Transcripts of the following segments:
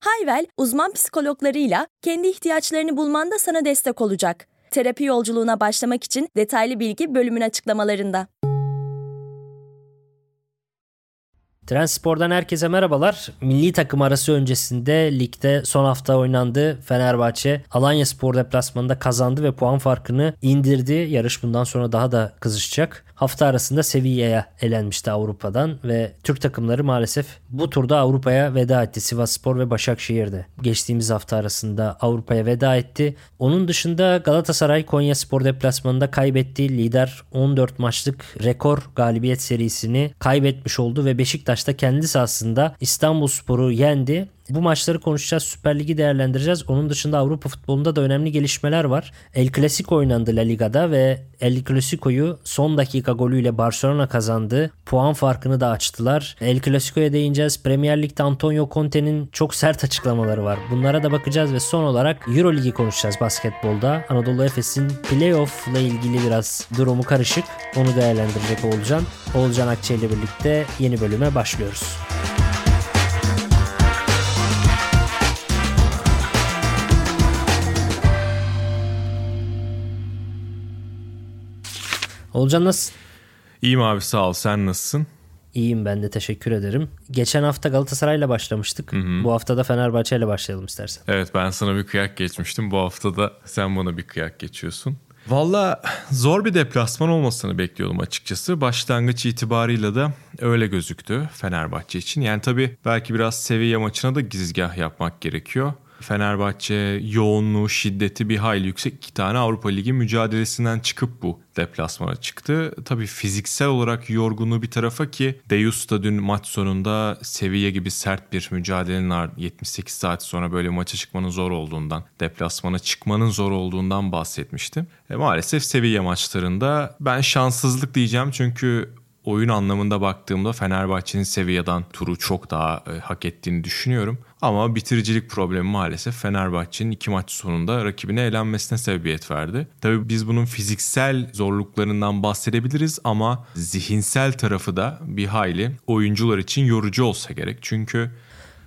Hayvel, uzman psikologlarıyla kendi ihtiyaçlarını bulmanda sana destek olacak. Terapi yolculuğuna başlamak için detaylı bilgi bölümün açıklamalarında. Transpor'dan herkese merhabalar. Milli takım arası öncesinde ligde son hafta oynandı. Fenerbahçe Alanya Spor deplasmanında kazandı ve puan farkını indirdi. Yarış bundan sonra daha da kızışacak. Hafta arasında Sevilla'ya elenmişti Avrupa'dan ve Türk takımları maalesef bu turda Avrupa'ya veda etti. Sivas Spor ve Başakşehir'de. Geçtiğimiz hafta arasında Avrupa'ya veda etti. Onun dışında Galatasaray Konya Spor deplasmanında kaybetti. Lider 14 maçlık rekor galibiyet serisini kaybetmiş oldu ve Beşiktaş'ta kendisi aslında İstanbul Spor'u yendi. Bu maçları konuşacağız. Süper Lig'i değerlendireceğiz. Onun dışında Avrupa futbolunda da önemli gelişmeler var. El Clasico oynandı La Liga'da ve El Clasico'yu son dakika golüyle Barcelona kazandı. Puan farkını da açtılar. El Clasico'ya değineceğiz. Premier Lig'de Antonio Conte'nin çok sert açıklamaları var. Bunlara da bakacağız ve son olarak Euro Ligi konuşacağız basketbolda. Anadolu Efes'in playoff ile ilgili biraz durumu karışık. Onu değerlendirecek Oğulcan. Oğulcan Akçe ile birlikte yeni bölüme başlıyoruz. Olcan nasılsın? İyiyim abi sağ ol. Sen nasılsın? İyiyim ben de teşekkür ederim. Geçen hafta Galatasaray'la başlamıştık. Hı hı. Bu hafta da Fenerbahçe'yle başlayalım istersen. Evet ben sana bir kıyak geçmiştim. Bu hafta da sen bana bir kıyak geçiyorsun. Valla zor bir deplasman olmasını bekliyordum açıkçası. Başlangıç itibarıyla da öyle gözüktü Fenerbahçe için. Yani tabii belki biraz seviye maçına da gizgah yapmak gerekiyor. Fenerbahçe yoğunluğu, şiddeti bir hayli yüksek. iki tane Avrupa Ligi mücadelesinden çıkıp bu deplasmana çıktı. Tabii fiziksel olarak yorgunluğu bir tarafa ki Deus da dün maç sonunda seviye gibi sert bir mücadelenin 78 saat sonra böyle maça çıkmanın zor olduğundan, deplasmana çıkmanın zor olduğundan bahsetmiştim. E, maalesef seviye maçlarında ben şanssızlık diyeceğim çünkü oyun anlamında baktığımda Fenerbahçe'nin seviyeden turu çok daha e, hak ettiğini düşünüyorum. Ama bitiricilik problemi maalesef Fenerbahçe'nin iki maç sonunda rakibine elenmesine sebebiyet verdi. Tabii biz bunun fiziksel zorluklarından bahsedebiliriz ama zihinsel tarafı da bir hayli oyuncular için yorucu olsa gerek. Çünkü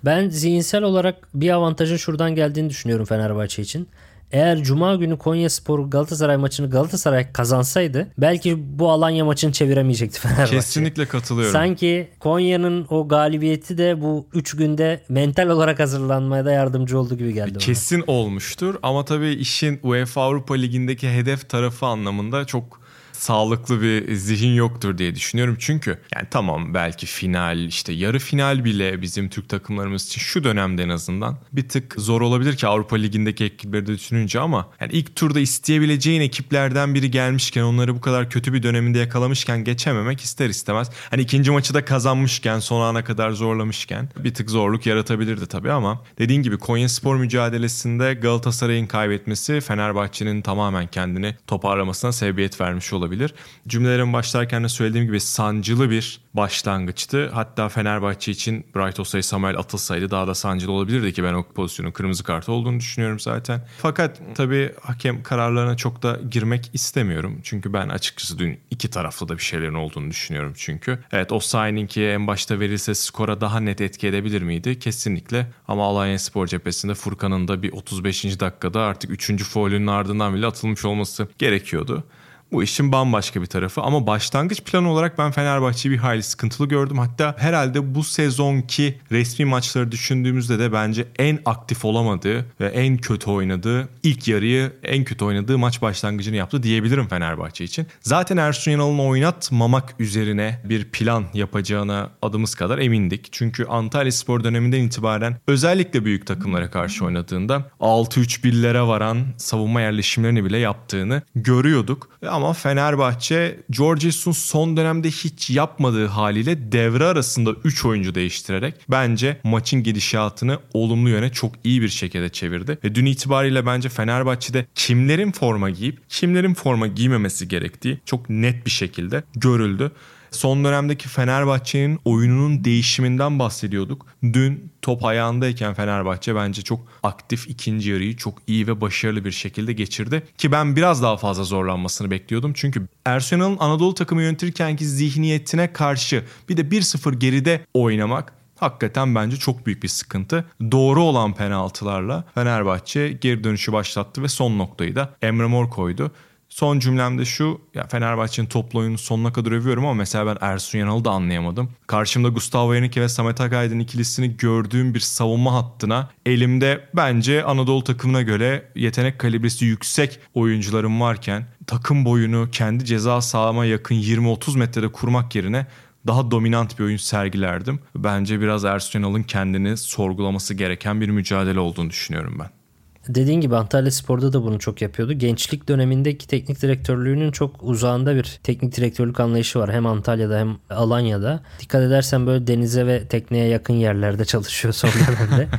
ben zihinsel olarak bir avantajın şuradan geldiğini düşünüyorum Fenerbahçe için. Eğer Cuma günü Konya Spor Galatasaray maçını Galatasaray kazansaydı belki bu Alanya maçını çeviremeyecekti Fenerbahçe. Kesinlikle katılıyorum. Sanki Konya'nın o galibiyeti de bu 3 günde mental olarak hazırlanmaya da yardımcı oldu gibi geldi Kesin bana. olmuştur ama tabii işin UEFA Avrupa Ligi'ndeki hedef tarafı anlamında çok sağlıklı bir zihin yoktur diye düşünüyorum. Çünkü yani tamam belki final işte yarı final bile bizim Türk takımlarımız için şu dönemde en azından bir tık zor olabilir ki Avrupa Ligi'ndeki ekipleri de düşününce ama yani ilk turda isteyebileceğin ekiplerden biri gelmişken onları bu kadar kötü bir döneminde yakalamışken geçememek ister istemez. Hani ikinci maçı da kazanmışken son ana kadar zorlamışken bir tık zorluk yaratabilirdi tabii ama dediğin gibi Konya Spor mücadelesinde Galatasaray'ın kaybetmesi Fenerbahçe'nin tamamen kendini toparlamasına sebebiyet vermiş olabilir olabilir. Cümlelerin başlarken de söylediğim gibi sancılı bir başlangıçtı. Hatta Fenerbahçe için Bright Osay Samuel atılsaydı daha da sancılı olabilirdi ki ben o pozisyonun kırmızı kartı olduğunu düşünüyorum zaten. Fakat tabii hakem kararlarına çok da girmek istemiyorum. Çünkü ben açıkçası dün iki taraflı da bir şeylerin olduğunu düşünüyorum çünkü. Evet o ki en başta verilse skora daha net etki edebilir miydi? Kesinlikle. Ama Alanya Spor cephesinde Furkan'ın da bir 35. dakikada artık 3. faulünün ardından bile atılmış olması gerekiyordu. Bu işin bambaşka bir tarafı ama başlangıç planı olarak ben Fenerbahçe'yi bir hayli sıkıntılı gördüm. Hatta herhalde bu sezonki resmi maçları düşündüğümüzde de bence en aktif olamadığı ve en kötü oynadığı ilk yarıyı en kötü oynadığı maç başlangıcını yaptı diyebilirim Fenerbahçe için. Zaten Ersun Yanal'ın oynatmamak üzerine bir plan yapacağına adımız kadar emindik. Çünkü Antalya Spor döneminden itibaren özellikle büyük takımlara karşı oynadığında 6-3 billere varan savunma yerleşimlerini bile yaptığını görüyorduk. Ama Ama Fenerbahçe George Jesus'un son dönemde hiç yapmadığı haliyle devre arasında 3 oyuncu değiştirerek bence maçın gidişatını olumlu yöne çok iyi bir şekilde çevirdi. Ve dün itibariyle bence Fenerbahçe'de kimlerin forma giyip kimlerin forma giymemesi gerektiği çok net bir şekilde görüldü. Son dönemdeki Fenerbahçe'nin oyununun değişiminden bahsediyorduk. Dün top ayağındayken Fenerbahçe bence çok aktif ikinci yarıyı çok iyi ve başarılı bir şekilde geçirdi. Ki ben biraz daha fazla zorlanmasını bekliyordum. Çünkü Ersun Anadolu takımı yönetirkenki zihniyetine karşı bir de 1-0 geride oynamak hakikaten bence çok büyük bir sıkıntı. Doğru olan penaltılarla Fenerbahçe geri dönüşü başlattı ve son noktayı da Emre Mor koydu. Son cümlemde şu, ya Fenerbahçe'nin toplu oyunu sonuna kadar övüyorum ama mesela ben Ersun Yanal'ı da anlayamadım. Karşımda Gustavo Henrique ve Samet Akaydın ikilisini gördüğüm bir savunma hattına elimde bence Anadolu takımına göre yetenek kalibresi yüksek oyuncularım varken takım boyunu kendi ceza sahama yakın 20-30 metrede kurmak yerine daha dominant bir oyun sergilerdim. Bence biraz Ersun Yanal'ın kendini sorgulaması gereken bir mücadele olduğunu düşünüyorum ben. Dediğin gibi Antalya Spor'da da bunu çok yapıyordu. Gençlik dönemindeki teknik direktörlüğünün çok uzağında bir teknik direktörlük anlayışı var. Hem Antalya'da hem Alanya'da. Dikkat edersen böyle denize ve tekneye yakın yerlerde çalışıyor son dönemde.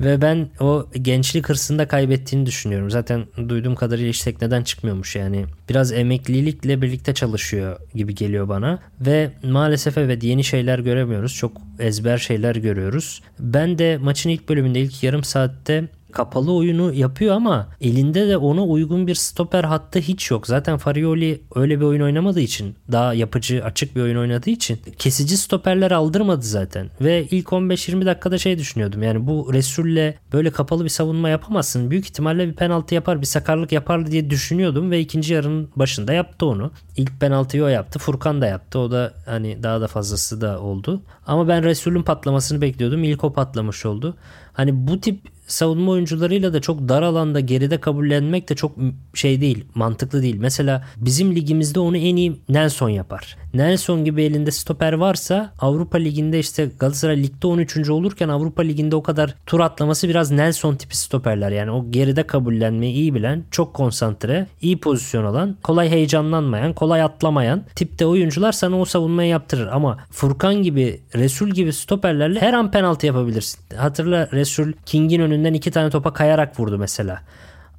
Ve ben o gençlik hırsında kaybettiğini düşünüyorum. Zaten duyduğum kadarıyla hiç tekneden çıkmıyormuş yani. Biraz emeklilikle birlikte çalışıyor gibi geliyor bana. Ve maalesef evet yeni şeyler göremiyoruz. Çok ezber şeyler görüyoruz. Ben de maçın ilk bölümünde ilk yarım saatte kapalı oyunu yapıyor ama elinde de ona uygun bir stoper hattı hiç yok. Zaten Farioli öyle bir oyun oynamadığı için daha yapıcı açık bir oyun oynadığı için kesici stoperler aldırmadı zaten. Ve ilk 15-20 dakikada şey düşünüyordum yani bu Resul'le böyle kapalı bir savunma yapamazsın. Büyük ihtimalle bir penaltı yapar bir sakarlık yapar diye düşünüyordum ve ikinci yarının başında yaptı onu. İlk penaltıyı o yaptı. Furkan da yaptı. O da hani daha da fazlası da oldu. Ama ben Resul'ün patlamasını bekliyordum. İlk o patlamış oldu. Hani bu tip savunma oyuncularıyla da çok dar alanda geride kabullenmek de çok şey değil, mantıklı değil. Mesela bizim ligimizde onu en iyi Nelson yapar. Nelson gibi elinde stoper varsa Avrupa Ligi'nde işte Galatasaray ligde 13. olurken Avrupa Ligi'nde o kadar tur atlaması biraz Nelson tipi stoperler. Yani o geride kabullenmeyi iyi bilen, çok konsantre, iyi pozisyon alan, kolay heyecanlanmayan, kolay atlamayan tipte oyuncular sana o savunmayı yaptırır. Ama Furkan gibi, Resul gibi stoperlerle her an penaltı yapabilirsin. Hatırla Resul King'in önünden iki tane topa kayarak vurdu mesela.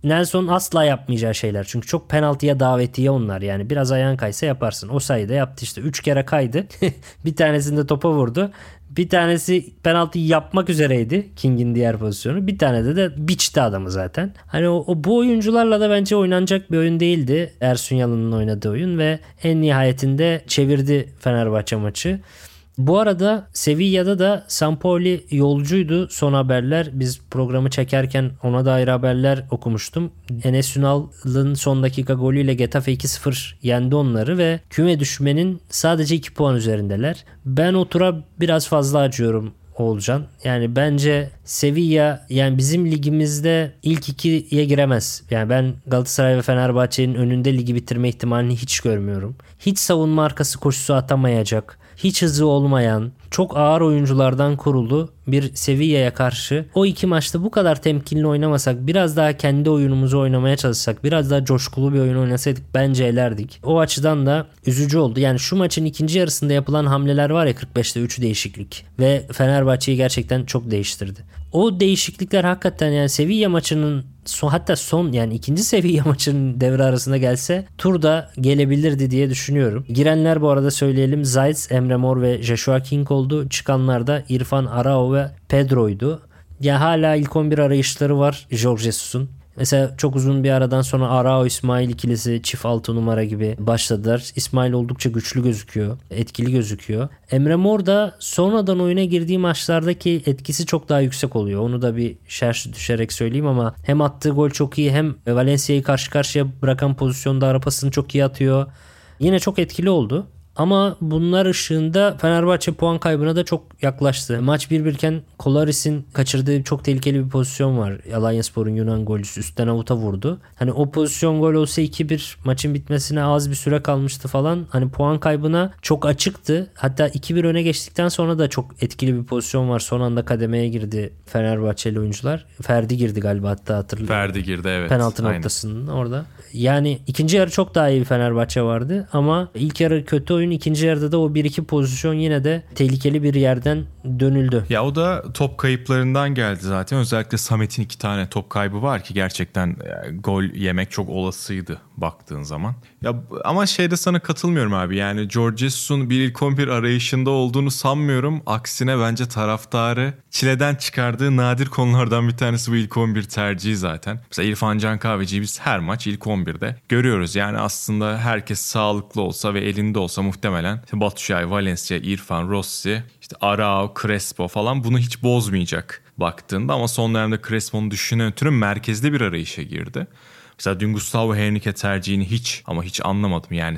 Nelson asla yapmayacağı şeyler. Çünkü çok penaltıya davetiye onlar. Yani biraz ayağın kaysa yaparsın. O sayıda yaptı işte. Üç kere kaydı. bir tanesinde topa vurdu. Bir tanesi penaltı yapmak üzereydi King'in diğer pozisyonu. Bir tane de de biçti adamı zaten. Hani o, o bu oyuncularla da bence oynanacak bir oyun değildi. Ersun Yalın'ın oynadığı oyun ve en nihayetinde çevirdi Fenerbahçe maçı. Bu arada Sevilla'da da Sampoli yolcuydu son haberler. Biz programı çekerken ona dair haberler okumuştum. Enes Ünal'ın son dakika golüyle Getafe 2-0 yendi onları ve küme düşmenin sadece 2 puan üzerindeler. Ben o tura biraz fazla acıyorum Oğulcan. Yani bence Sevilla yani bizim ligimizde ilk ikiye giremez. Yani ben Galatasaray ve Fenerbahçe'nin önünde ligi bitirme ihtimalini hiç görmüyorum. Hiç savunma arkası koşusu atamayacak hiç hızı olmayan, çok ağır oyunculardan kurulu bir Sevilla'ya karşı o iki maçta bu kadar temkinli oynamasak, biraz daha kendi oyunumuzu oynamaya çalışsak, biraz daha coşkulu bir oyun oynasaydık bence elerdik. O açıdan da üzücü oldu. Yani şu maçın ikinci yarısında yapılan hamleler var ya 45'te 3 değişiklik ve Fenerbahçe'yi gerçekten çok değiştirdi. O değişiklikler hakikaten yani Sevilla maçının son, hatta son yani ikinci seviye maçının devre arasında gelse turda gelebilirdi diye düşünüyorum. Girenler bu arada söyleyelim Zayt, Emre Mor ve Joshua King oldu. Çıkanlar da İrfan Arao ve Pedro'ydu. Ya hala ilk 11 arayışları var Jorge Jesus'un. Mesela çok uzun bir aradan sonra Arao İsmail ikilisi çift altı numara gibi başladılar. İsmail oldukça güçlü gözüküyor. Etkili gözüküyor. Emre Mor da sonradan oyuna girdiği maçlardaki etkisi çok daha yüksek oluyor. Onu da bir şerş düşerek söyleyeyim ama hem attığı gol çok iyi hem Valencia'yı karşı karşıya bırakan pozisyonda arapasını çok iyi atıyor. Yine çok etkili oldu. Ama bunlar ışığında Fenerbahçe puan kaybına da çok yaklaştı. Maç 1-1 iken Kolaris'in kaçırdığı çok tehlikeli bir pozisyon var. Alanya Spor'un Yunan golcüsü üstten avuta vurdu. Hani o pozisyon gol olsa 2-1 maçın bitmesine az bir süre kalmıştı falan. Hani puan kaybına çok açıktı. Hatta 2-1 öne geçtikten sonra da çok etkili bir pozisyon var. Son anda kademeye girdi Fenerbahçeli oyuncular. Ferdi girdi galiba hatta hatırlıyorum. Ferdi girdi evet. Penaltı Aynen. noktasının orada. Yani ikinci yarı çok daha iyi bir Fenerbahçe vardı ama ilk yarı kötü oyun ikinci yarıda da o 1-2 pozisyon yine de tehlikeli bir yerden dönüldü. Ya o da top kayıplarından geldi zaten. Özellikle Samet'in iki tane top kaybı var ki gerçekten e, gol yemek çok olasıydı baktığın zaman. Ya ama şeyde sana katılmıyorum abi. Yani George Jesus'un bir ilk 11 arayışında olduğunu sanmıyorum. Aksine bence taraftarı çileden çıkardığı nadir konulardan bir tanesi bu ilk 11 tercihi zaten. Mesela İrfan Can Kahveci'yi biz her maç ilk 11'de görüyoruz. Yani aslında herkes sağlıklı olsa ve elinde olsa muhtemelen Batu Şahin, Valencia, İrfan, Rossi, işte Arao, Crespo falan bunu hiç bozmayacak baktığında ama son dönemde Crespo'nun düşünen ötürü merkezde bir arayışa girdi. Mesela dün Gustavo Henrique tercihini hiç ama hiç anlamadım. Yani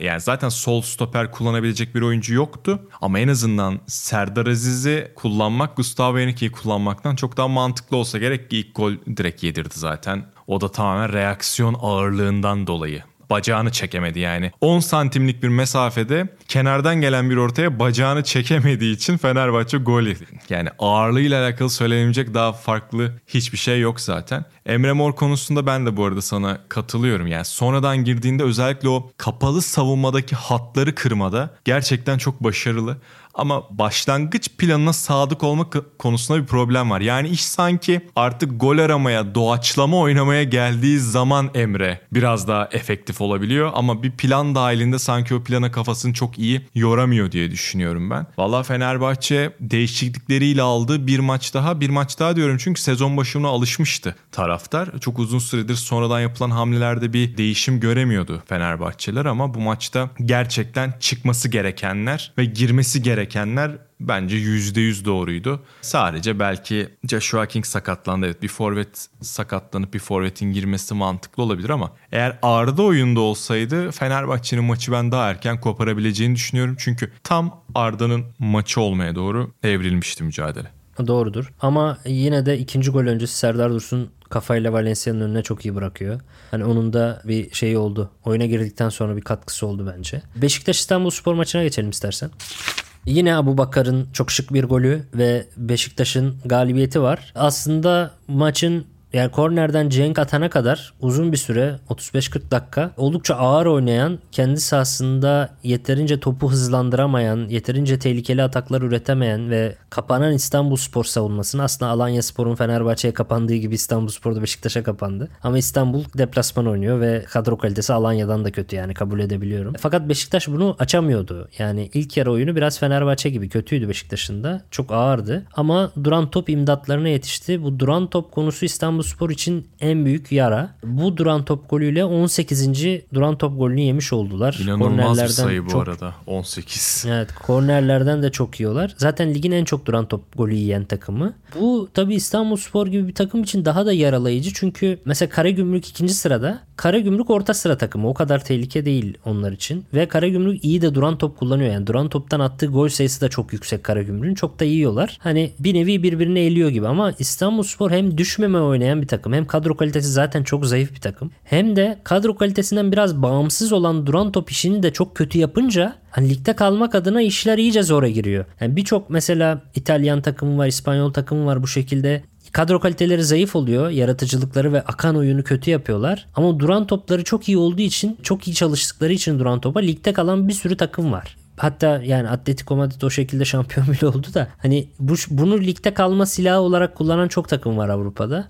yani zaten sol stoper kullanabilecek bir oyuncu yoktu. Ama en azından Serdar Aziz'i kullanmak Gustavo Henrique'yi kullanmaktan çok daha mantıklı olsa gerek ki ilk gol direkt yedirdi zaten. O da tamamen reaksiyon ağırlığından dolayı bacağını çekemedi yani. 10 santimlik bir mesafede kenardan gelen bir ortaya bacağını çekemediği için Fenerbahçe gol yedi. Yani ağırlığıyla alakalı söylenebilecek daha farklı hiçbir şey yok zaten. Emre Mor konusunda ben de bu arada sana katılıyorum. Yani sonradan girdiğinde özellikle o kapalı savunmadaki hatları kırmada gerçekten çok başarılı. Ama başlangıç planına sadık olmak konusunda bir problem var. Yani iş sanki artık gol aramaya, doğaçlama oynamaya geldiği zaman Emre biraz daha efektif olabiliyor. Ama bir plan dahilinde sanki o plana kafasını çok iyi yoramıyor diye düşünüyorum ben. Valla Fenerbahçe değişiklikleriyle aldığı bir maç daha, bir maç daha diyorum çünkü sezon başına alışmıştı taraftar. Çok uzun süredir sonradan yapılan hamlelerde bir değişim göremiyordu Fenerbahçeler ama bu maçta gerçekten çıkması gerekenler ve girmesi gereken gerekenler bence %100 doğruydu. Sadece belki Joshua King sakatlandı. Evet bir forvet sakatlanıp bir forvetin girmesi mantıklı olabilir ama eğer Arda oyunda olsaydı Fenerbahçe'nin maçı ben daha erken koparabileceğini düşünüyorum. Çünkü tam Arda'nın maçı olmaya doğru evrilmişti mücadele. Doğrudur. Ama yine de ikinci gol öncesi Serdar Dursun kafayla Valencia'nın önüne çok iyi bırakıyor. Hani onun da bir şeyi oldu. Oyuna girdikten sonra bir katkısı oldu bence. Beşiktaş İstanbul Spor maçına geçelim istersen. Yine Abu Bakar'ın çok şık bir golü ve Beşiktaş'ın galibiyeti var. Aslında maçın yani kornerden Cenk atana kadar uzun bir süre 35-40 dakika oldukça ağır oynayan, kendi sahasında yeterince topu hızlandıramayan, yeterince tehlikeli ataklar üretemeyen ve kapanan İstanbul Spor savunmasını aslında Alanya Spor'un Fenerbahçe'ye kapandığı gibi İstanbul Spor da Beşiktaş'a kapandı. Ama İstanbul deplasman oynuyor ve kadro kalitesi Alanya'dan da kötü yani kabul edebiliyorum. Fakat Beşiktaş bunu açamıyordu. Yani ilk yarı oyunu biraz Fenerbahçe gibi kötüydü Beşiktaş'ın da. Çok ağırdı. Ama duran top imdatlarına yetişti. Bu duran top konusu İstanbul Spor için en büyük yara. Bu duran top golüyle 18. duran top golünü yemiş oldular. İnanılmaz bir sayı bu çok... arada. 18. Evet kornerlerden de çok yiyorlar. Zaten ligin en çok duran top golü yiyen takımı. Bu tabi İstanbul Spor gibi bir takım için daha da yaralayıcı. Çünkü mesela Karagümrük ikinci sırada. Karagümrük orta sıra takımı. O kadar tehlike değil onlar için. Ve Karagümrük iyi de duran top kullanıyor. Yani duran toptan attığı gol sayısı da çok yüksek Karagümrük'ün. Çok da yiyorlar. Hani bir nevi birbirini eliyor gibi ama İstanbul Spor hem düşmeme oynayan bir takım. Hem kadro kalitesi zaten çok zayıf bir takım. Hem de kadro kalitesinden biraz bağımsız olan duran top işini de çok kötü yapınca hani ligde kalmak adına işler iyice zora giriyor. Yani birçok mesela İtalyan takımı var, İspanyol takımı var bu şekilde Kadro kaliteleri zayıf oluyor. Yaratıcılıkları ve akan oyunu kötü yapıyorlar. Ama duran topları çok iyi olduğu için, çok iyi çalıştıkları için duran topa ligde kalan bir sürü takım var. Hatta yani Atletico Madrid o şekilde şampiyon bile oldu da hani bu, bunu ligde kalma silahı olarak kullanan çok takım var Avrupa'da.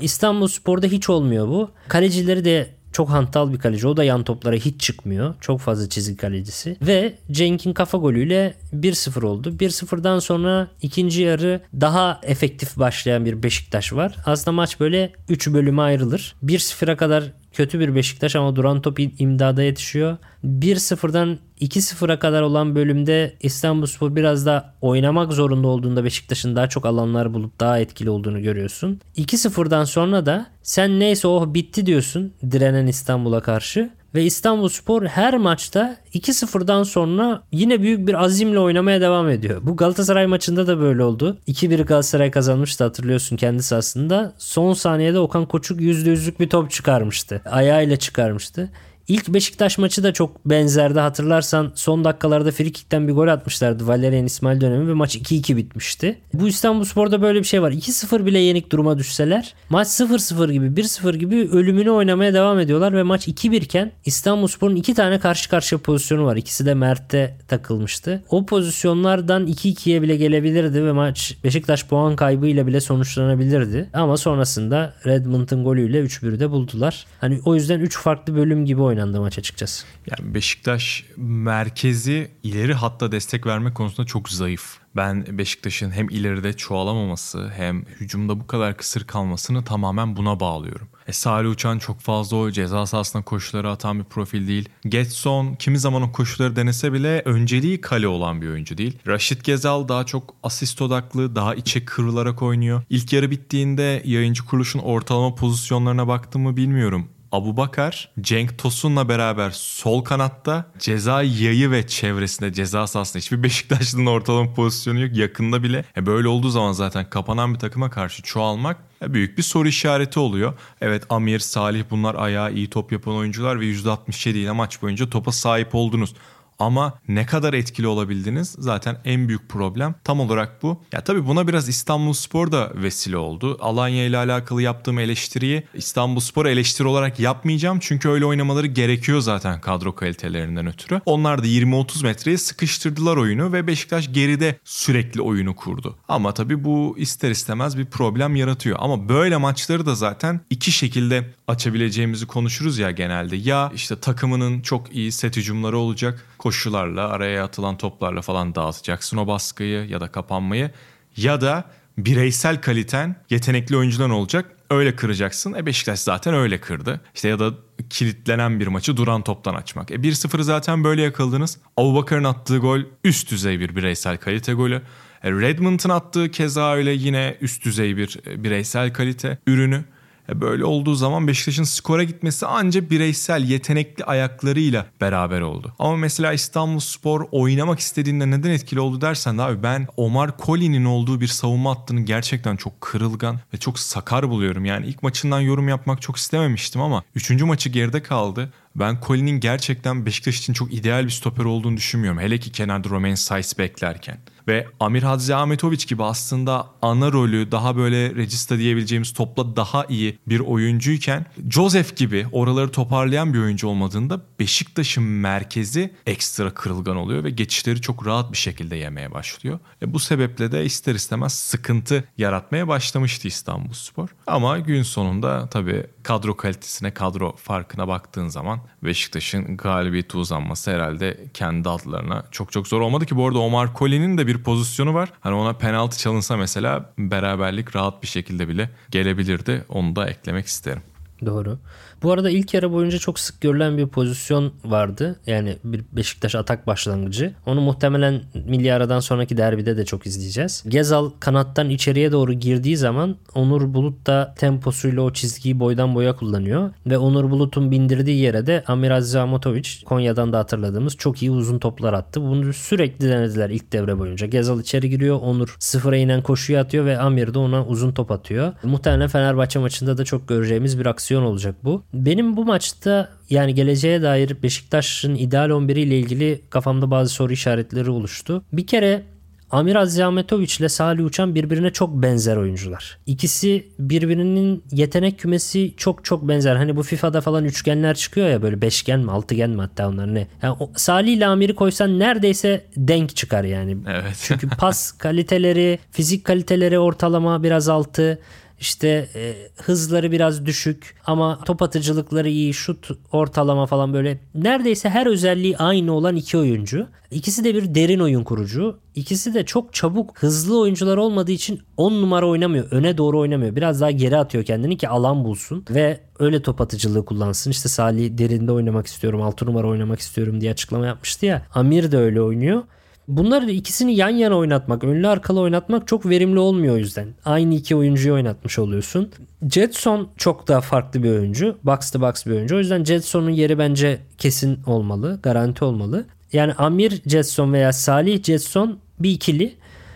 İstanbul Spor'da hiç olmuyor bu. Kalecileri de çok hantal bir kaleci. O da yan toplara hiç çıkmıyor. Çok fazla çizgi kalecisi. Ve Cenk'in kafa golüyle 1-0 oldu. 1-0'dan sonra ikinci yarı daha efektif başlayan bir Beşiktaş var. Aslında maç böyle 3 bölüme ayrılır. 1-0'a kadar kötü bir Beşiktaş ama duran top imdada yetişiyor. 1-0'dan 2-0'a kadar olan bölümde İstanbulspor biraz da oynamak zorunda olduğunda Beşiktaş'ın daha çok alanlar bulup daha etkili olduğunu görüyorsun. 2-0'dan sonra da sen neyse oh bitti diyorsun direnen İstanbul'a karşı. Ve İstanbul Spor her maçta 2-0'dan sonra yine büyük bir azimle oynamaya devam ediyor. Bu Galatasaray maçında da böyle oldu. 2-1 Galatasaray kazanmıştı hatırlıyorsun kendisi aslında. Son saniyede Okan Koçuk %100'lük bir top çıkarmıştı. Ayağıyla çıkarmıştı. İlk Beşiktaş maçı da çok benzerdi. Hatırlarsan son dakikalarda frikikten bir gol atmışlardı Valerian İsmail dönemi ve maç 2-2 bitmişti. Bu İstanbul Spor'da böyle bir şey var. 2-0 bile yenik duruma düşseler maç 0-0 gibi 1-0 gibi ölümünü oynamaya devam ediyorlar ve maç 2-1 iken İstanbul Spor'un iki tane karşı karşıya pozisyonu var. İkisi de Mert'te takılmıştı. O pozisyonlardan 2-2'ye bile gelebilirdi ve maç Beşiktaş puan kaybıyla bile sonuçlanabilirdi. Ama sonrasında Redmond'un golüyle 3-1'de buldular. Hani o yüzden 3 farklı bölüm gibi oynadı oynandı maç açıkçası. Yani Beşiktaş merkezi ileri hatta destek verme konusunda çok zayıf. Ben Beşiktaş'ın hem ileride çoğalamaması hem hücumda bu kadar kısır kalmasını tamamen buna bağlıyorum. E, Salih Uçan çok fazla o ceza sahasına koşuları atan bir profil değil. Getson kimi zaman o koşuları denese bile önceliği kale olan bir oyuncu değil. Raşit Gezal daha çok asist odaklı, daha içe kırılarak oynuyor. İlk yarı bittiğinde yayıncı kuruluşun ortalama pozisyonlarına baktığımı bilmiyorum. Abu Bakar, Cenk Tosun'la beraber sol kanatta ceza yayı ve çevresinde ceza sahasında hiçbir Beşiktaşlı'nın ortalama pozisyonu yok yakında bile. E böyle olduğu zaman zaten kapanan bir takıma karşı çoğalmak e büyük bir soru işareti oluyor. Evet Amir, Salih bunlar ayağı iyi top yapan oyuncular ve %67 ile maç boyunca topa sahip oldunuz. Ama ne kadar etkili olabildiniz zaten en büyük problem tam olarak bu. Ya tabii buna biraz İstanbul Spor da vesile oldu. Alanya ile alakalı yaptığım eleştiriyi İstanbul Spor eleştiri olarak yapmayacağım. Çünkü öyle oynamaları gerekiyor zaten kadro kalitelerinden ötürü. Onlar da 20-30 metreye sıkıştırdılar oyunu ve Beşiktaş geride sürekli oyunu kurdu. Ama tabii bu ister istemez bir problem yaratıyor. Ama böyle maçları da zaten iki şekilde açabileceğimizi konuşuruz ya genelde. Ya işte takımının çok iyi set hücumları olacak koşularla, araya atılan toplarla falan dağıtacaksın o baskıyı ya da kapanmayı. Ya da bireysel kaliten yetenekli oyuncular olacak. Öyle kıracaksın. E Beşiktaş zaten öyle kırdı. İşte ya da kilitlenen bir maçı duran toptan açmak. E 1-0'ı zaten böyle yakaladınız. Abubakar'ın attığı gol üst düzey bir bireysel kalite golü. E Redmond'un attığı keza öyle yine üst düzey bir e, bireysel kalite ürünü. E, böyle olduğu zaman Beşiktaş'ın skora gitmesi ancak bireysel yetenekli ayaklarıyla beraber oldu. Ama mesela İstanbul Spor oynamak istediğinde neden etkili oldu dersen abi ben Omar Koli'nin olduğu bir savunma hattını gerçekten çok kırılgan ve çok sakar buluyorum. Yani ilk maçından yorum yapmak çok istememiştim ama 3. maçı geride kaldı. Ben Colin'in gerçekten Beşiktaş için çok ideal bir stoper olduğunu düşünmüyorum. Hele ki kenarda Romain Saiz beklerken. Ve Amir Hadzi Ahmetoviç gibi aslında ana rolü daha böyle regista diyebileceğimiz topla daha iyi bir oyuncuyken Joseph gibi oraları toparlayan bir oyuncu olmadığında Beşiktaş'ın merkezi ekstra kırılgan oluyor ve geçişleri çok rahat bir şekilde yemeye başlıyor. E bu sebeple de ister istemez sıkıntı yaratmaya başlamıştı İstanbul Spor. Ama gün sonunda tabii kadro kalitesine, kadro farkına baktığın zaman Beşiktaş'ın galibiyeti uzanması herhalde kendi adlarına çok çok zor olmadı ki bu arada Omar Koli'nin de bir pozisyonu var. Hani ona penaltı çalınsa mesela beraberlik rahat bir şekilde bile gelebilirdi. Onu da eklemek isterim. Doğru. Bu arada ilk yarı boyunca çok sık görülen bir pozisyon vardı. Yani bir Beşiktaş atak başlangıcı. Onu muhtemelen milli aradan sonraki derbide de çok izleyeceğiz. Gezal kanattan içeriye doğru girdiği zaman Onur Bulut da temposuyla o çizgiyi boydan boya kullanıyor. Ve Onur Bulut'un bindirdiği yere de Amir Aziz Ahmetoviç Konya'dan da hatırladığımız çok iyi uzun toplar attı. Bunu sürekli denediler ilk devre boyunca. Gezal içeri giriyor. Onur sıfıra inen koşuyu atıyor ve Amir de ona uzun top atıyor. Muhtemelen Fenerbahçe maçında da çok göreceğimiz bir aksiyon olacak bu. Benim bu maçta yani geleceğe dair Beşiktaş'ın ideal 11 ile ilgili kafamda bazı soru işaretleri oluştu. Bir kere Amir Azametoviç ile Salih Uçan birbirine çok benzer oyuncular. İkisi birbirinin yetenek kümesi çok çok benzer. Hani bu FIFA'da falan üçgenler çıkıyor ya böyle beşgen mi altıgen mi hatta onlar ne. Yani o, Salih ile Amir'i koysan neredeyse denk çıkar yani. Evet. Çünkü pas kaliteleri, fizik kaliteleri ortalama biraz altı. İşte e, hızları biraz düşük ama top atıcılıkları iyi, şut ortalama falan böyle neredeyse her özelliği aynı olan iki oyuncu. İkisi de bir derin oyun kurucu. İkisi de çok çabuk hızlı oyuncular olmadığı için 10 numara oynamıyor. Öne doğru oynamıyor. Biraz daha geri atıyor kendini ki alan bulsun ve öyle top atıcılığı kullansın. İşte Salih derinde oynamak istiyorum, 6 numara oynamak istiyorum diye açıklama yapmıştı ya. Amir de öyle oynuyor. Bunları ikisini yan yana oynatmak, önlü arkalı oynatmak çok verimli olmuyor o yüzden. Aynı iki oyuncuyu oynatmış oluyorsun. Jetson çok daha farklı bir oyuncu. Box to box bir oyuncu. O yüzden Jetson'un yeri bence kesin olmalı. Garanti olmalı. Yani Amir Jetson veya Salih Jetson bir ikili.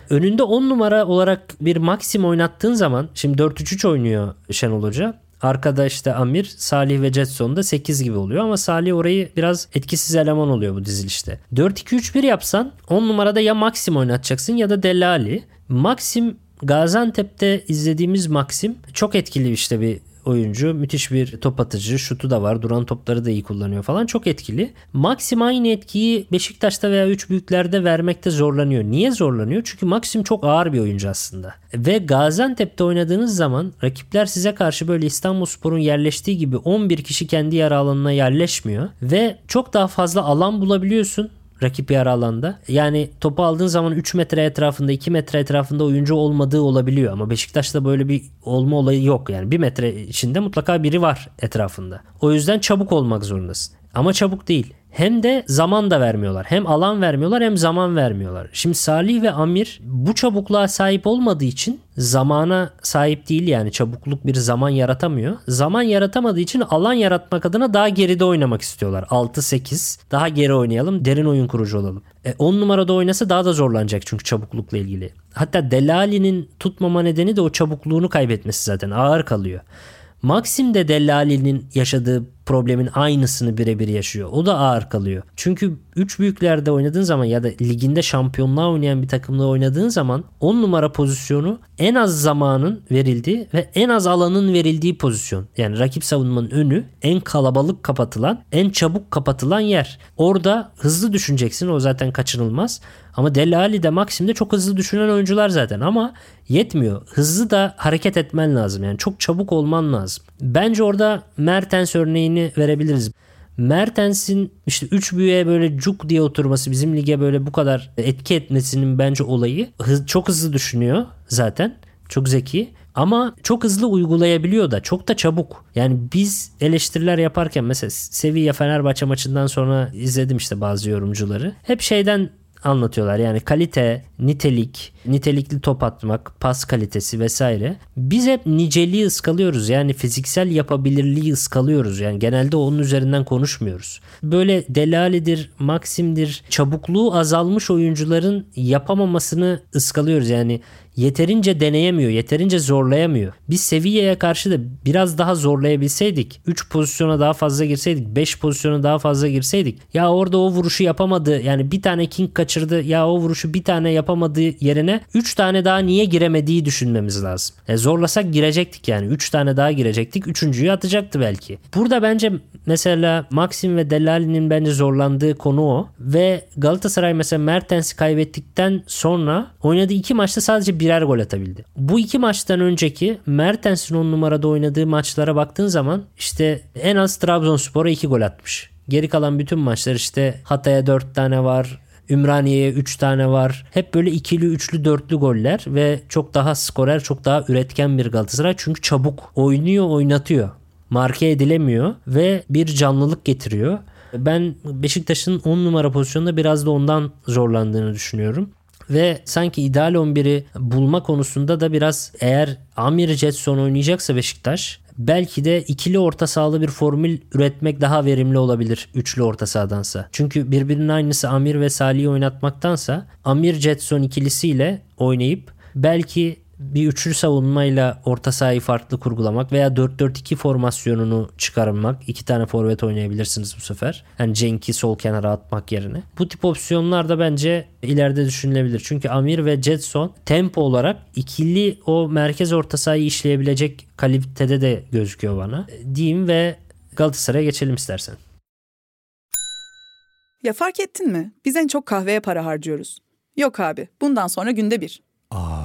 Önünde 10 numara olarak bir Maxim oynattığın zaman şimdi 4-3-3 oynuyor Şenol Hoca. Arkada işte Amir, Salih ve Jetson da 8 gibi oluyor ama Salih orayı biraz etkisiz eleman oluyor bu dizilişte. 4-2-3-1 yapsan 10 numarada ya Maxim oynatacaksın ya da Delali. Maxim Gaziantep'te izlediğimiz Maxim çok etkili işte bir oyuncu. Müthiş bir top atıcı. Şutu da var. Duran topları da iyi kullanıyor falan. Çok etkili. Maxim aynı etkiyi Beşiktaş'ta veya 3 büyüklerde vermekte zorlanıyor. Niye zorlanıyor? Çünkü Maxim çok ağır bir oyuncu aslında. Ve Gaziantep'te oynadığınız zaman rakipler size karşı böyle İstanbulspor'un yerleştiği gibi 11 kişi kendi yer alanına yerleşmiyor. Ve çok daha fazla alan bulabiliyorsun rakip yarı alanda. Yani topu aldığın zaman 3 metre etrafında 2 metre etrafında oyuncu olmadığı olabiliyor. Ama Beşiktaş'ta böyle bir olma olayı yok. Yani 1 metre içinde mutlaka biri var etrafında. O yüzden çabuk olmak zorundasın. Ama çabuk değil. Hem de zaman da vermiyorlar. Hem alan vermiyorlar hem zaman vermiyorlar. Şimdi Salih ve Amir bu çabukluğa sahip olmadığı için zamana sahip değil yani çabukluk bir zaman yaratamıyor. Zaman yaratamadığı için alan yaratmak adına daha geride oynamak istiyorlar. 6-8 daha geri oynayalım derin oyun kurucu olalım. E, 10 numarada oynasa daha da zorlanacak çünkü çabuklukla ilgili. Hatta Delali'nin tutmama nedeni de o çabukluğunu kaybetmesi zaten ağır kalıyor. Maxim de Dellali'nin yaşadığı problemin aynısını birebir yaşıyor. O da ağır kalıyor. Çünkü 3 büyüklerde oynadığın zaman ya da liginde şampiyonluğa oynayan bir takımla oynadığın zaman 10 numara pozisyonu en az zamanın verildiği ve en az alanın verildiği pozisyon. Yani rakip savunmanın önü en kalabalık kapatılan, en çabuk kapatılan yer. Orada hızlı düşüneceksin. O zaten kaçınılmaz. Ama Deli de Maxim de çok hızlı düşünen oyuncular zaten ama yetmiyor. Hızlı da hareket etmen lazım. Yani çok çabuk olman lazım. Bence orada Mertens örneğini verebiliriz. Mertens'in işte 3 büyüğe böyle cuk diye oturması bizim lige böyle bu kadar etki etmesinin bence olayı hız, çok hızlı düşünüyor zaten. Çok zeki ama çok hızlı uygulayabiliyor da çok da çabuk. Yani biz eleştiriler yaparken mesela Sevilla Fenerbahçe maçından sonra izledim işte bazı yorumcuları. Hep şeyden anlatıyorlar. Yani kalite, nitelik, nitelikli top atmak, pas kalitesi vesaire. Biz hep niceliği ıskalıyoruz. Yani fiziksel yapabilirliği ıskalıyoruz. Yani genelde onun üzerinden konuşmuyoruz. Böyle Delali'dir, Maxim'dir, çabukluğu azalmış oyuncuların yapamamasını ıskalıyoruz. Yani yeterince deneyemiyor, yeterince zorlayamıyor. Biz Sevilla'ya karşı da biraz daha zorlayabilseydik, 3 pozisyona daha fazla girseydik, 5 pozisyona daha fazla girseydik. Ya orada o vuruşu yapamadı. Yani bir tane King kaçırdı. Ya o vuruşu bir tane yapamadığı yerine 3 tane daha niye giremediği düşünmemiz lazım. E zorlasak girecektik yani. 3 tane daha girecektik. Üçüncüyü atacaktı belki. Burada bence mesela Maxim ve Delali'nin bence zorlandığı konu o. Ve Galatasaray mesela Mertens'i kaybettikten sonra oynadığı iki maçta sadece birer gol atabildi. Bu iki maçtan önceki Mertens'in on numarada oynadığı maçlara baktığın zaman işte en az Trabzonspor'a iki gol atmış. Geri kalan bütün maçlar işte Hatay'a 4 tane var. Ümraniye'ye 3 tane var. Hep böyle ikili, üçlü, dörtlü goller ve çok daha skorer, çok daha üretken bir Galatasaray. Çünkü çabuk oynuyor, oynatıyor. Marke edilemiyor ve bir canlılık getiriyor. Ben Beşiktaş'ın 10 numara pozisyonunda biraz da ondan zorlandığını düşünüyorum. Ve sanki ideal 11'i bulma konusunda da biraz eğer Amir Jetson oynayacaksa Beşiktaş belki de ikili orta sahalı bir formül üretmek daha verimli olabilir üçlü orta sahadansa. Çünkü birbirinin aynısı Amir ve Salih'i oynatmaktansa Amir Jetson ikilisiyle oynayıp belki bir üçlü savunmayla orta sahayı farklı kurgulamak veya 4-4-2 formasyonunu çıkarmak. iki tane forvet oynayabilirsiniz bu sefer. Yani Cenk'i sol kenara atmak yerine. Bu tip opsiyonlar da bence ileride düşünülebilir. Çünkü Amir ve Jetson tempo olarak ikili o merkez orta sahayı işleyebilecek kalitede de gözüküyor bana. Diyeyim ve Galatasaray'a geçelim istersen. Ya fark ettin mi? Biz en çok kahveye para harcıyoruz. Yok abi, bundan sonra günde bir.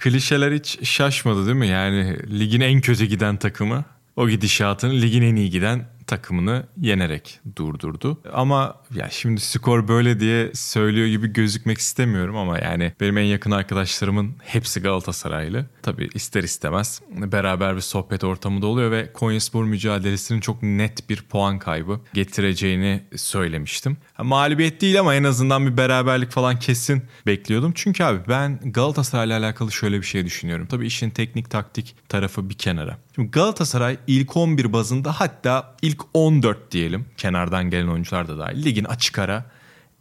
Klişeler hiç şaşmadı değil mi? Yani ligin en kötü giden takımı o gidişatını ligin en iyi giden takımını yenerek durdurdu. Ama ya şimdi skor böyle diye söylüyor gibi gözükmek istemiyorum ama yani benim en yakın arkadaşlarımın hepsi Galatasaraylı. Tabii ister istemez beraber bir sohbet ortamı da oluyor ve Konyaspor mücadelesinin çok net bir puan kaybı getireceğini söylemiştim. Ha, mağlubiyet değil ama en azından bir beraberlik falan kesin bekliyordum. Çünkü abi ben Galatasaray'la alakalı şöyle bir şey düşünüyorum. Tabii işin teknik taktik tarafı bir kenara. Şimdi Galatasaray ilk 11 bazında hatta ilk 14 diyelim. Kenardan gelen oyuncular da dahil. Ligin açık ara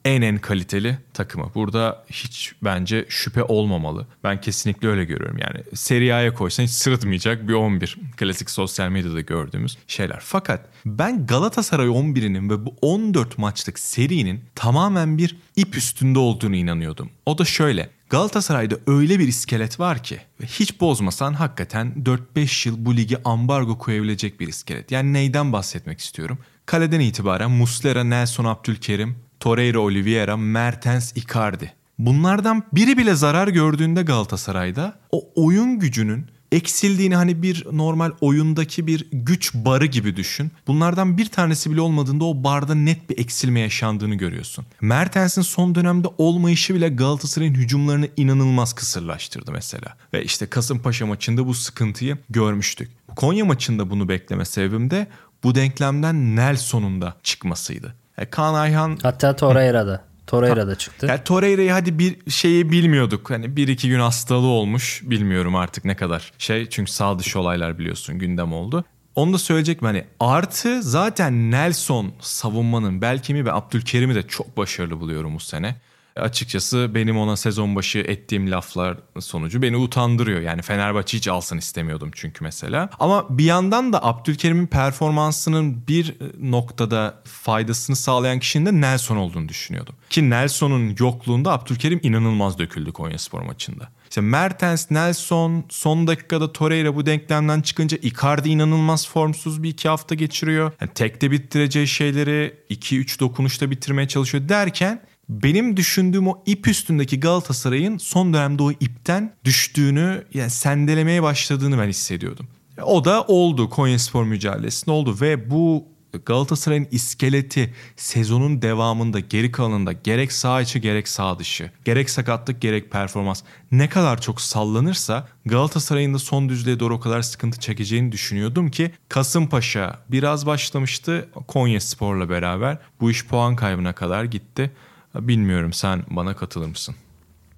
en en kaliteli takımı. Burada hiç bence şüphe olmamalı. Ben kesinlikle öyle görüyorum. Yani Serie A'ya koysan hiç sırıtmayacak bir 11. Klasik sosyal medyada gördüğümüz şeyler. Fakat ben Galatasaray 11'inin ve bu 14 maçlık serinin tamamen bir ip üstünde olduğunu inanıyordum. O da şöyle. Galatasaray'da öyle bir iskelet var ki hiç bozmasan hakikaten 4-5 yıl bu ligi ambargo koyabilecek bir iskelet. Yani neyden bahsetmek istiyorum? Kaleden itibaren Muslera, Nelson Abdülkerim, Torreira, Oliveira, Mertens, Icardi. Bunlardan biri bile zarar gördüğünde Galatasaray'da o oyun gücünün eksildiğini hani bir normal oyundaki bir güç barı gibi düşün. Bunlardan bir tanesi bile olmadığında o barda net bir eksilme yaşandığını görüyorsun. Mertens'in son dönemde olmayışı bile Galatasaray'ın hücumlarını inanılmaz kısırlaştırdı mesela. Ve işte Kasımpaşa maçında bu sıkıntıyı görmüştük. Konya maçında bunu bekleme sebebim de bu denklemden Nelson'un da çıkmasıydı. E, Kaan Ayhan... Hatta Torreira'da. Torreira'da çıktı. Yani Torreira'yı hadi bir şeyi bilmiyorduk. Hani bir iki gün hastalığı olmuş. Bilmiyorum artık ne kadar şey. Çünkü sağ dışı olaylar biliyorsun gündem oldu. Onu da söyleyecek mi? Hani artı zaten Nelson savunmanın Belkimi ve Abdülkerim'i de çok başarılı buluyorum bu sene açıkçası benim ona sezon başı ettiğim laflar sonucu beni utandırıyor. Yani Fenerbahçe hiç alsın istemiyordum çünkü mesela. Ama bir yandan da Abdülkerim'in performansının bir noktada faydasını sağlayan kişinin de Nelson olduğunu düşünüyordum. Ki Nelson'un yokluğunda Abdülkerim inanılmaz döküldü Konyaspor maçında. İşte Mertens, Nelson, son dakikada Torreira bu denklemden çıkınca Icardi inanılmaz formsuz bir iki hafta geçiriyor. Yani tekte bittireceği şeyleri 2-3 dokunuşta bitirmeye çalışıyor derken benim düşündüğüm o ip üstündeki Galatasaray'ın son dönemde o ipten düştüğünü yani sendelemeye başladığını ben hissediyordum. O da oldu Konyaspor mücadelesinde oldu ve bu Galatasaray'ın iskeleti sezonun devamında geri kalanında gerek sağ içi gerek sağ dışı gerek sakatlık gerek performans ne kadar çok sallanırsa Galatasaray'ın da son düzlüğe doğru o kadar sıkıntı çekeceğini düşünüyordum ki Kasımpaşa biraz başlamıştı Konya Spor'la beraber bu iş puan kaybına kadar gitti. Bilmiyorum sen bana katılır mısın?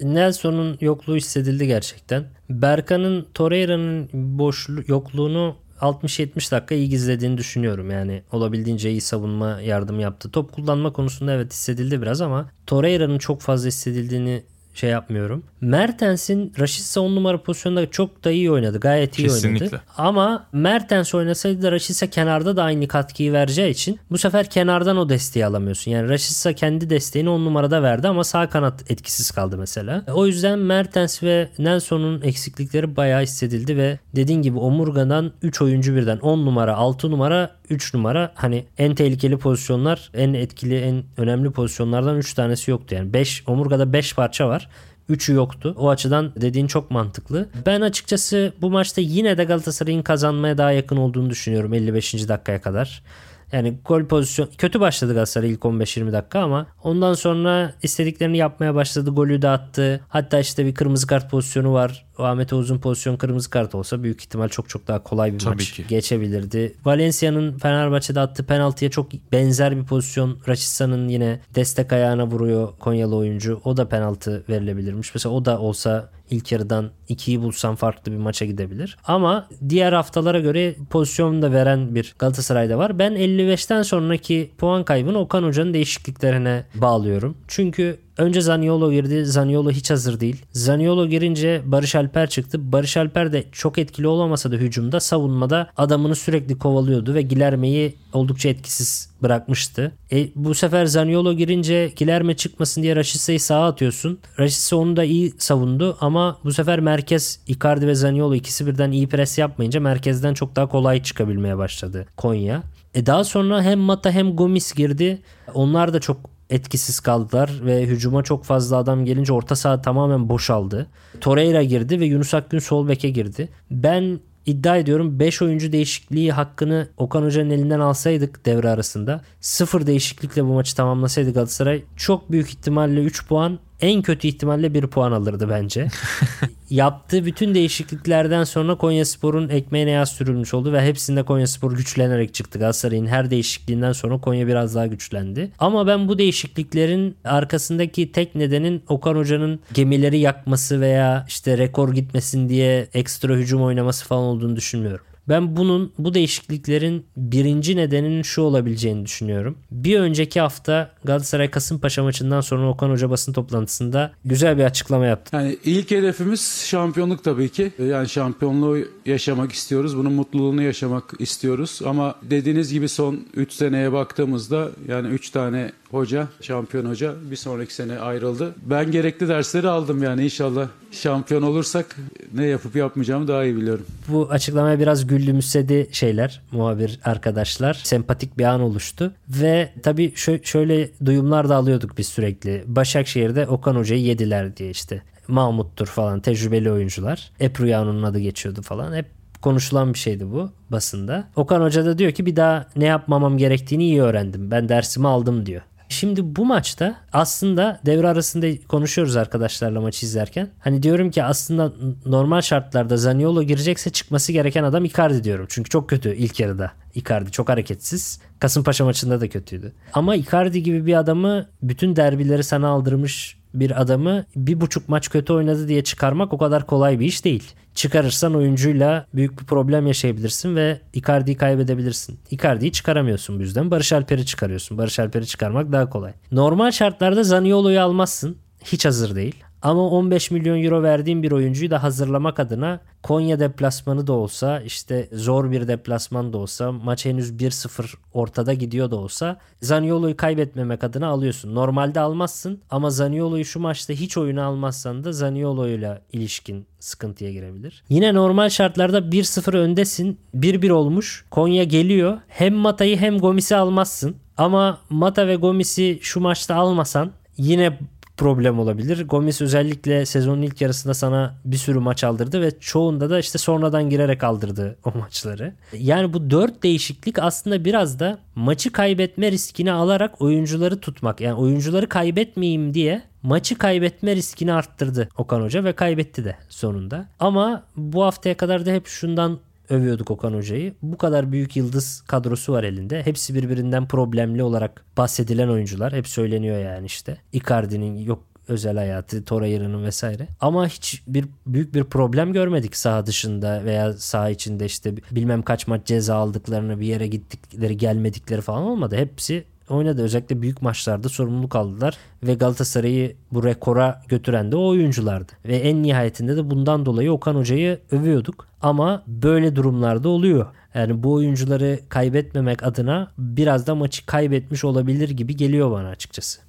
Nelson'un yokluğu hissedildi gerçekten. Berkan'ın Torreira'nın boşluğu yokluğunu 60-70 dakika iyi gizlediğini düşünüyorum. Yani olabildiğince iyi savunma yardım yaptı. Top kullanma konusunda evet hissedildi biraz ama Torreira'nın çok fazla hissedildiğini şey yapmıyorum. Mertens'in Rashica 10 numara pozisyonunda çok da iyi oynadı. Gayet iyi Kesinlikle. oynadı. Ama Mertens oynasaydı da Rashica kenarda da aynı katkıyı vereceği için bu sefer kenardan o desteği alamıyorsun. Yani Rashica kendi desteğini 10 numarada verdi ama sağ kanat etkisiz kaldı mesela. O yüzden Mertens ve Nelson'un eksiklikleri bayağı hissedildi ve dediğin gibi omurgadan 3 oyuncu birden 10 numara 6 numara 3 numara hani en tehlikeli pozisyonlar en etkili en önemli pozisyonlardan 3 tanesi yoktu yani 5 omurgada 5 parça var. 3'ü yoktu. O açıdan dediğin çok mantıklı. Ben açıkçası bu maçta yine de Galatasaray'ın kazanmaya daha yakın olduğunu düşünüyorum 55. dakikaya kadar. Yani gol pozisyon kötü başladı Galatasaray ilk 15-20 dakika ama ondan sonra istediklerini yapmaya başladı. Golü de attı. Hatta işte bir kırmızı kart pozisyonu var. O Ahmet Oğuz'un pozisyon kırmızı kart olsa büyük ihtimal çok çok daha kolay bir Tabii maç ki. geçebilirdi. Valencia'nın Fenerbahçe'de attığı penaltıya çok benzer bir pozisyon. Raşitsa'nın yine destek ayağına vuruyor Konyalı oyuncu. O da penaltı verilebilirmiş. Mesela o da olsa ilk yarıdan 2'yi bulsam farklı bir maça gidebilir. Ama diğer haftalara göre pozisyon da veren bir Galatasaray'da var. Ben 55'ten sonraki puan kaybını Okan Hoca'nın değişikliklerine bağlıyorum. Çünkü önce Zaniolo girdi. Zaniolo hiç hazır değil. Zaniolo girince Barış Alper çıktı. Barış Alper de çok etkili olamasa da hücumda savunmada adamını sürekli kovalıyordu ve Gilerme'yi oldukça etkisiz bırakmıştı. E, bu sefer Zaniolo girince Gilerme çıkmasın diye Raşitsa'yı sağa atıyorsun. Raşitsa onu da iyi savundu ama bu sefer merkez Icardi ve Zaniolo ikisi birden iyi pres yapmayınca merkezden çok daha kolay çıkabilmeye başladı Konya. E daha sonra hem Mata hem Gomis girdi. Onlar da çok etkisiz kaldılar ve hücuma çok fazla adam gelince orta saha tamamen boşaldı. Torreira girdi ve Yunus Akgün sol beke girdi. Ben iddia ediyorum 5 oyuncu değişikliği hakkını Okan Hoca'nın elinden alsaydık devre arasında sıfır değişiklikle bu maçı tamamlasaydı Galatasaray çok büyük ihtimalle 3 puan en kötü ihtimalle 1 puan alırdı bence. Yaptığı bütün değişikliklerden sonra Konyaspor'un ekmeğine yağ sürülmüş oldu ve hepsinde Konyaspor güçlenerek çıktı. Galatasaray'ın her değişikliğinden sonra Konya biraz daha güçlendi. Ama ben bu değişikliklerin arkasındaki tek nedenin Okan Hoca'nın gemileri yakması veya işte rekor gitmesin diye ekstra hücum oynaması falan olduğunu düşünmüyorum. Ben bunun bu değişikliklerin birinci nedeninin şu olabileceğini düşünüyorum. Bir önceki hafta Galatasaray Kasımpaşa maçından sonra Okan Hoca basın toplantısında güzel bir açıklama yaptı. Yani ilk hedefimiz şampiyonluk tabii ki. Yani şampiyonluğu yaşamak istiyoruz. Bunun mutluluğunu yaşamak istiyoruz. Ama dediğiniz gibi son 3 seneye baktığımızda yani 3 tane hoca, şampiyon hoca bir sonraki sene ayrıldı. Ben gerekli dersleri aldım yani inşallah şampiyon olursak ne yapıp yapmayacağımı daha iyi biliyorum. Bu açıklamaya biraz güldümsedi şeyler, muhabir arkadaşlar. Sempatik bir an oluştu. Ve tabii şöyle duyumlar da alıyorduk biz sürekli. Başakşehir'de Okan Hoca'yı yediler diye işte. Mahmut'tur falan tecrübeli oyuncular. Epruyano'nun adı geçiyordu falan. Hep konuşulan bir şeydi bu basında. Okan Hoca da diyor ki bir daha ne yapmamam gerektiğini iyi öğrendim. Ben dersimi aldım diyor. Şimdi bu maçta aslında devre arasında konuşuyoruz arkadaşlarla maçı izlerken. Hani diyorum ki aslında normal şartlarda Zaniolo girecekse çıkması gereken adam Icardi diyorum. Çünkü çok kötü ilk yarıda. Icardi çok hareketsiz. Kasımpaşa maçında da kötüydü. Ama Icardi gibi bir adamı bütün derbileri sana aldırmış bir adamı bir buçuk maç kötü oynadı diye çıkarmak o kadar kolay bir iş değil. Çıkarırsan oyuncuyla büyük bir problem yaşayabilirsin ve Icardi'yi kaybedebilirsin. Icardi'yi çıkaramıyorsun bu yüzden. Barış Alper'i çıkarıyorsun. Barış Alper'i çıkarmak daha kolay. Normal şartlarda Zaniolo'yu almazsın. Hiç hazır değil. Ama 15 milyon euro verdiğim bir oyuncuyu da hazırlamak adına Konya deplasmanı da olsa işte zor bir deplasman da olsa maç henüz 1-0 ortada gidiyor da olsa Zaniolo'yu kaybetmemek adına alıyorsun. Normalde almazsın ama Zaniolo'yu şu maçta hiç oyuna almazsan da Zaniolo'yla ilişkin sıkıntıya girebilir. Yine normal şartlarda 1-0 öndesin. 1-1 olmuş. Konya geliyor. Hem Mata'yı hem Gomis'i almazsın. Ama Mata ve Gomis'i şu maçta almasan yine problem olabilir. Gomez özellikle sezonun ilk yarısında sana bir sürü maç aldırdı ve çoğunda da işte sonradan girerek aldırdı o maçları. Yani bu dört değişiklik aslında biraz da maçı kaybetme riskini alarak oyuncuları tutmak. Yani oyuncuları kaybetmeyeyim diye maçı kaybetme riskini arttırdı Okan Hoca ve kaybetti de sonunda. Ama bu haftaya kadar da hep şundan övüyorduk Okan Hoca'yı. Bu kadar büyük yıldız kadrosu var elinde. Hepsi birbirinden problemli olarak bahsedilen oyuncular. Hep söyleniyor yani işte. Icardi'nin yok özel hayatı, Torreira'nın vesaire. Ama hiç bir büyük bir problem görmedik saha dışında veya saha içinde işte bilmem kaç maç ceza aldıklarını, bir yere gittikleri, gelmedikleri falan olmadı. Hepsi oynadı. Özellikle büyük maçlarda sorumluluk aldılar ve Galatasaray'ı bu rekora götüren de o oyunculardı. Ve en nihayetinde de bundan dolayı Okan Hoca'yı övüyorduk. Ama böyle durumlarda oluyor. Yani bu oyuncuları kaybetmemek adına biraz da maçı kaybetmiş olabilir gibi geliyor bana açıkçası.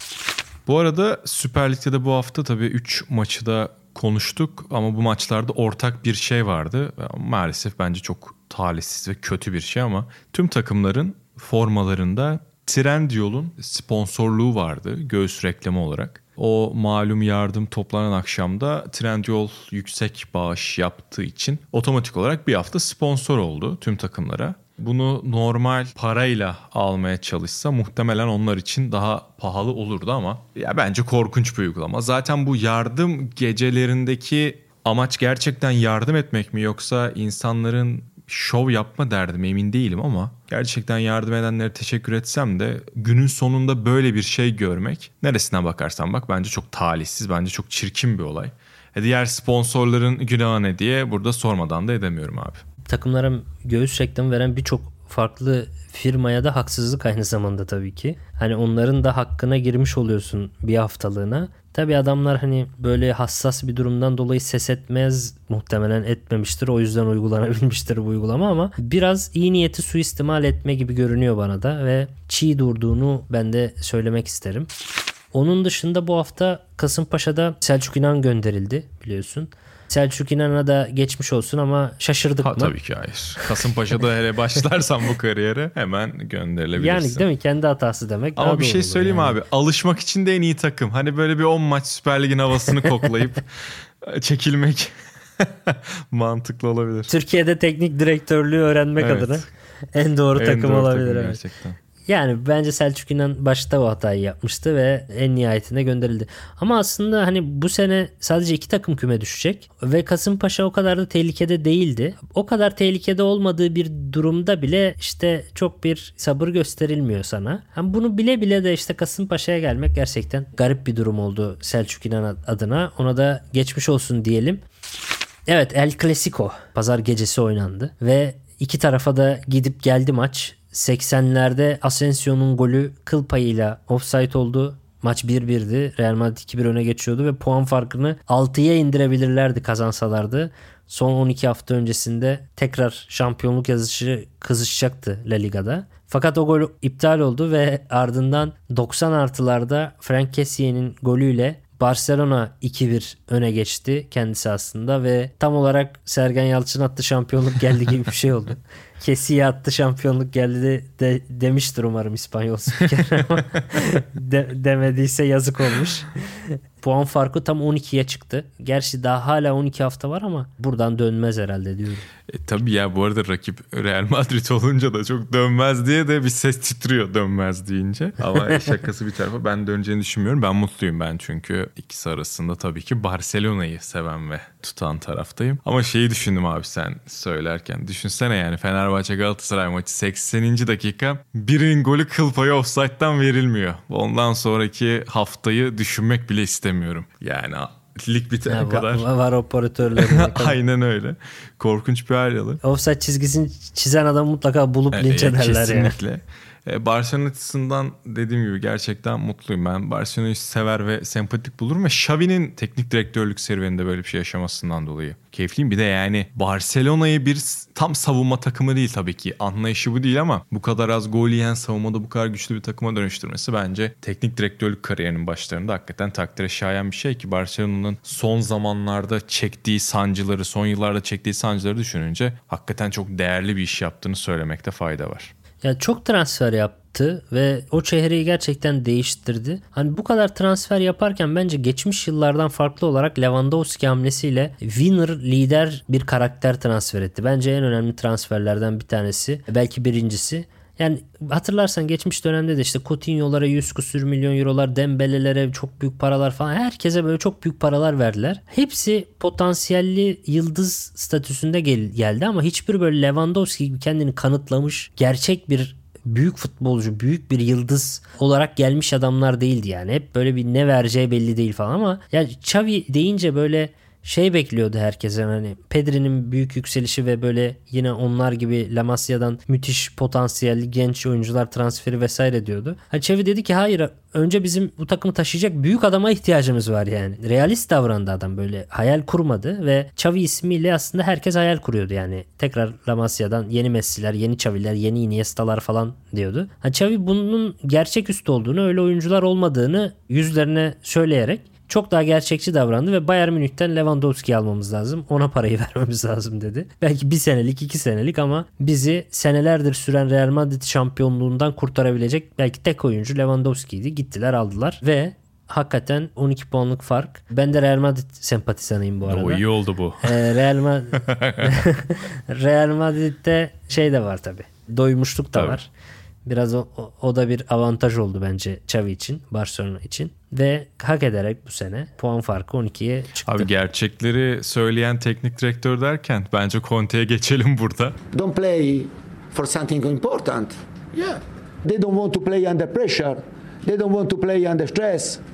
Bu arada Süper Lig'de de bu hafta tabii 3 maçı da konuştuk ama bu maçlarda ortak bir şey vardı. Maalesef bence çok talihsiz ve kötü bir şey ama tüm takımların formalarında Trendyol'un sponsorluğu vardı göğüs reklamı olarak. O malum yardım toplanan akşamda Trendyol yüksek bağış yaptığı için otomatik olarak bir hafta sponsor oldu tüm takımlara. Bunu normal parayla almaya çalışsa muhtemelen onlar için daha pahalı olurdu ama ya bence korkunç bir uygulama. Zaten bu yardım gecelerindeki amaç gerçekten yardım etmek mi yoksa insanların şov yapma derdim emin değilim ama gerçekten yardım edenlere teşekkür etsem de günün sonunda böyle bir şey görmek neresine bakarsan bak bence çok talihsiz bence çok çirkin bir olay. E diğer sponsorların günahı ne diye burada sormadan da edemiyorum abi. Takımlara göğüs reklamı veren birçok farklı firmaya da haksızlık aynı zamanda tabii ki. Hani onların da hakkına girmiş oluyorsun bir haftalığına. Tabii adamlar hani böyle hassas bir durumdan dolayı ses etmez muhtemelen etmemiştir. O yüzden uygulanabilmiştir bu uygulama ama biraz iyi niyeti suistimal etme gibi görünüyor bana da ve çiğ durduğunu ben de söylemek isterim. Onun dışında bu hafta Kasımpaşa'da Selçuk İnan gönderildi biliyorsun. Selçuk İnan'a da geçmiş olsun ama şaşırdık Ha, mı? tabii ki hayır. Kasımpaşa'da hele başlarsan bu kariyere hemen gönderilebilirsin. Yani değil mi? Kendi hatası demek. Ama bir şey söyleyeyim yani. abi. Alışmak için de en iyi takım. Hani böyle bir 10 maç Süper Lig'in havasını koklayıp çekilmek mantıklı olabilir. Türkiye'de teknik direktörlüğü öğrenmek Evet. adına en doğru En takım doğru olabilir. takım evet. Gerçekten. Yani bence Selçuk İnan başta o hatayı yapmıştı ve en nihayetinde gönderildi. Ama aslında hani bu sene sadece iki takım küme düşecek ve Kasımpaşa o kadar da tehlikede değildi. O kadar tehlikede olmadığı bir durumda bile işte çok bir sabır gösterilmiyor sana. Hani bunu bile bile de işte Kasımpaşa'ya gelmek gerçekten garip bir durum oldu Selçuk İnan adına. Ona da geçmiş olsun diyelim. Evet El Clasico pazar gecesi oynandı ve iki tarafa da gidip geldi maç. 80'lerde Asensio'nun golü kıl payıyla offside oldu. Maç 1-1'di. Real Madrid 2-1 öne geçiyordu ve puan farkını 6'ya indirebilirlerdi kazansalardı. Son 12 hafta öncesinde tekrar şampiyonluk yazışı kızışacaktı La Liga'da. Fakat o gol iptal oldu ve ardından 90 artılarda Frank Kessié'nin golüyle Barcelona 2-1 öne geçti kendisi aslında ve tam olarak Sergen Yalçın attı şampiyonluk geldi gibi bir şey oldu. Kesiye attı şampiyonluk geldi de, de- demiştir umarım İspanyol spiker ama de- demediyse yazık olmuş. Puan farkı tam 12'ye çıktı. Gerçi daha hala 12 hafta var ama buradan dönmez herhalde diyorum. E, tabii ya bu arada rakip Real Madrid olunca da çok dönmez diye de bir ses titriyor dönmez deyince. Ama şakası bir tarafa ben döneceğini düşünmüyorum. Ben mutluyum ben çünkü ikisi arasında tabii ki Barcelona'yı seven ve tutan taraftayım. Ama şeyi düşündüm abi sen söylerken. Düşünsene yani Fenerbahçe Galatasaray maçı 80. dakika birinin golü kıl payı offside'dan verilmiyor. Ondan sonraki haftayı düşünmek bile istemiyorum. Yani lig bitene Ya, kadar. var, var operatörleri. Aynen öyle. Korkunç bir hal alır. Offside çizgisini çizen adamı mutlaka bulup E, linç e, ederler ya. Kesinlikle. E, Barcelona dediğim gibi gerçekten mutluyum. Ben Barcelona'yı sever ve sempatik bulurum ve Xavi'nin teknik direktörlük serüveninde böyle bir şey yaşamasından dolayı keyifliyim. Bir de yani Barcelona'yı bir tam savunma takımı değil tabii ki. Anlayışı bu değil ama bu kadar az gol yiyen savunmada bu kadar güçlü bir takıma dönüştürmesi bence teknik direktörlük kariyerinin başlarında hakikaten takdire şayan bir şey ki Barcelona'nın son zamanlarda çektiği sancıları, son yıllarda çektiği sancıları düşününce hakikaten çok değerli bir iş yaptığını söylemekte fayda var. Ya çok transfer yaptı ve o çehreyi gerçekten değiştirdi. Hani bu kadar transfer yaparken bence geçmiş yıllardan farklı olarak Lewandowski hamlesiyle winner lider bir karakter transfer etti. Bence en önemli transferlerden bir tanesi. Belki birincisi. Yani hatırlarsan geçmiş dönemde de işte Coutinho'lara 100 küsür milyon eurolar, Dembele'lere çok büyük paralar falan herkese böyle çok büyük paralar verdiler. Hepsi potansiyelli yıldız statüsünde gel- geldi ama hiçbir böyle Lewandowski gibi kendini kanıtlamış gerçek bir büyük futbolcu, büyük bir yıldız olarak gelmiş adamlar değildi yani. Hep böyle bir ne vereceği belli değil falan ama yani Xavi deyince böyle şey bekliyordu herkesten hani Pedri'nin büyük yükselişi ve böyle yine onlar gibi La Masia'dan müthiş potansiyelli genç oyuncular transferi vesaire diyordu. Hani Xavi dedi ki hayır önce bizim bu takımı taşıyacak büyük adama ihtiyacımız var yani. Realist davrandı adam böyle hayal kurmadı ve Xavi ismiyle aslında herkes hayal kuruyordu yani. Tekrar La Masia'dan yeni Messi'ler, yeni Xavi'ler, yeni Iniesta'lar falan diyordu. Ha Xavi bunun gerçeküstü olduğunu, öyle oyuncular olmadığını yüzlerine söyleyerek çok daha gerçekçi davrandı ve Bayern Münih'ten Lewandowski almamız lazım. Ona parayı vermemiz lazım dedi. Belki bir senelik iki senelik ama bizi senelerdir süren Real Madrid şampiyonluğundan kurtarabilecek belki tek oyuncu Lewandowski'ydi. Gittiler aldılar ve hakikaten 12 puanlık fark. Ben de Real Madrid sempatizanıyım bu arada. O iyi oldu bu. Ee, Real, Ma- Real Madrid'de şey de var tabi. Doymuşluk da Tabii. var. Biraz o, o- o da bir avantaj oldu bence Xavi için, Barcelona için. Ve hak ederek bu sene puan farkı 12'ye çıktı. Abi gerçekleri söyleyen teknik direktör derken bence Conte'ye geçelim burada. don't play for something important. Yeah. They don't want to play under pressure. They don't want to play under stress.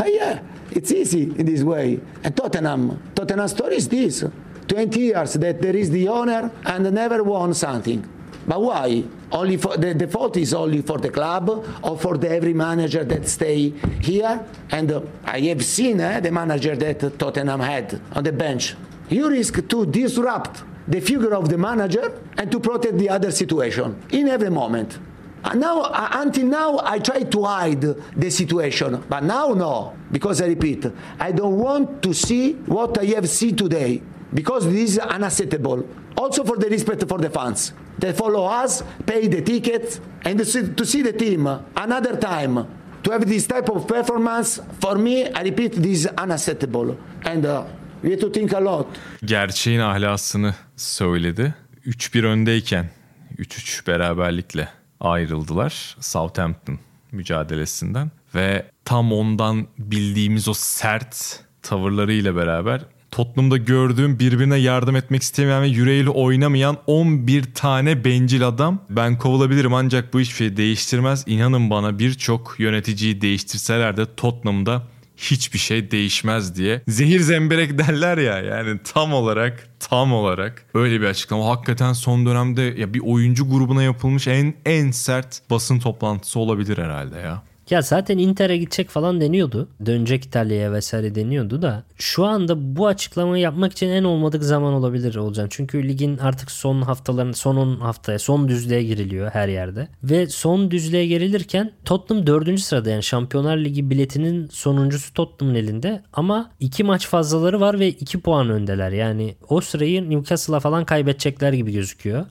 Ah, yeah, it's easy in this way. And Tottenham, Tottenham story is this. 20 years that there is the owner and never won something. But why? Only for the, the fault is only for the club or for the every manager that stay here. And uh, I have seen uh, the manager that Tottenham had on the bench. You risk to disrupt the figure of the manager and to protect the other situation in every moment. And now, uh, until now, I try to hide the situation, but now no, because I repeat, I don't want to see what I have seen today, because this is unacceptable. Also for the respect for the fans that follow us, pay the tickets, and to see the team another time to have this type of performance, for me, I repeat, this is unacceptable. And uh, we have to think a lot. Gerçeğin ahlasını söyledi. 3-1 öndeyken 3-3 beraberlikle ayrıldılar Southampton mücadelesinden ve tam ondan bildiğimiz o sert tavırlarıyla beraber Tottenham'da gördüğüm birbirine yardım etmek istemeyen ve yüreğiyle oynamayan 11 tane bencil adam. Ben kovulabilirim ancak bu hiçbir şey değiştirmez. İnanın bana birçok yöneticiyi değiştirseler de Tottenham'da hiçbir şey değişmez diye. Zehir zemberek derler ya yani tam olarak tam olarak öyle bir açıklama. Hakikaten son dönemde ya bir oyuncu grubuna yapılmış en en sert basın toplantısı olabilir herhalde ya. Ya zaten Inter'e gidecek falan deniyordu. Dönecek İtalya'ya vesaire deniyordu da şu anda bu açıklamayı yapmak için en olmadık zaman olabilir olacak. Çünkü ligin artık son haftaların son 10 haftaya son düzlüğe giriliyor her yerde. Ve son düzlüğe girilirken Tottenham 4. sırada yani Şampiyonlar Ligi biletinin sonuncusu Tottenham'ın elinde ama 2 maç fazlaları var ve 2 puan öndeler. Yani o sırayı Newcastle'a falan kaybedecekler gibi gözüküyor.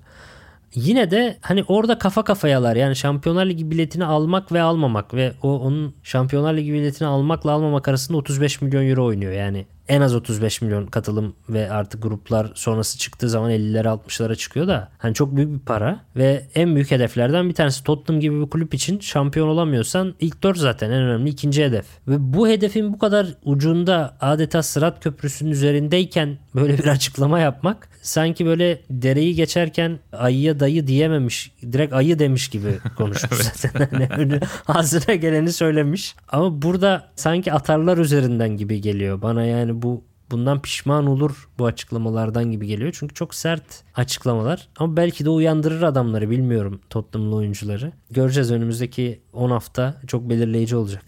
Yine de hani orada kafa kafayalar. Yani Şampiyonlar Ligi biletini almak ve almamak ve o onun Şampiyonlar Ligi biletini almakla almamak arasında 35 milyon euro oynuyor. Yani en az 35 milyon katılım ve artık gruplar sonrası çıktığı zaman 50'lere 60'lara çıkıyor da hani çok büyük bir para ve en büyük hedeflerden bir tanesi Tottenham gibi bir kulüp için şampiyon olamıyorsan ilk 4 zaten en önemli ikinci hedef. Ve bu hedefin bu kadar ucunda adeta Sırat Köprüsü'nün üzerindeyken böyle bir açıklama yapmak sanki böyle dereyi geçerken ayıya dayı diyememiş direkt ayı demiş gibi konuşmuş zaten. Yani ağzına geleni söylemiş. Ama burada sanki atarlar üzerinden gibi geliyor bana yani bu bundan pişman olur bu açıklamalardan gibi geliyor. Çünkü çok sert açıklamalar. Ama belki de uyandırır adamları bilmiyorum Tottenham'lı oyuncuları. Göreceğiz önümüzdeki 10 hafta çok belirleyici olacak.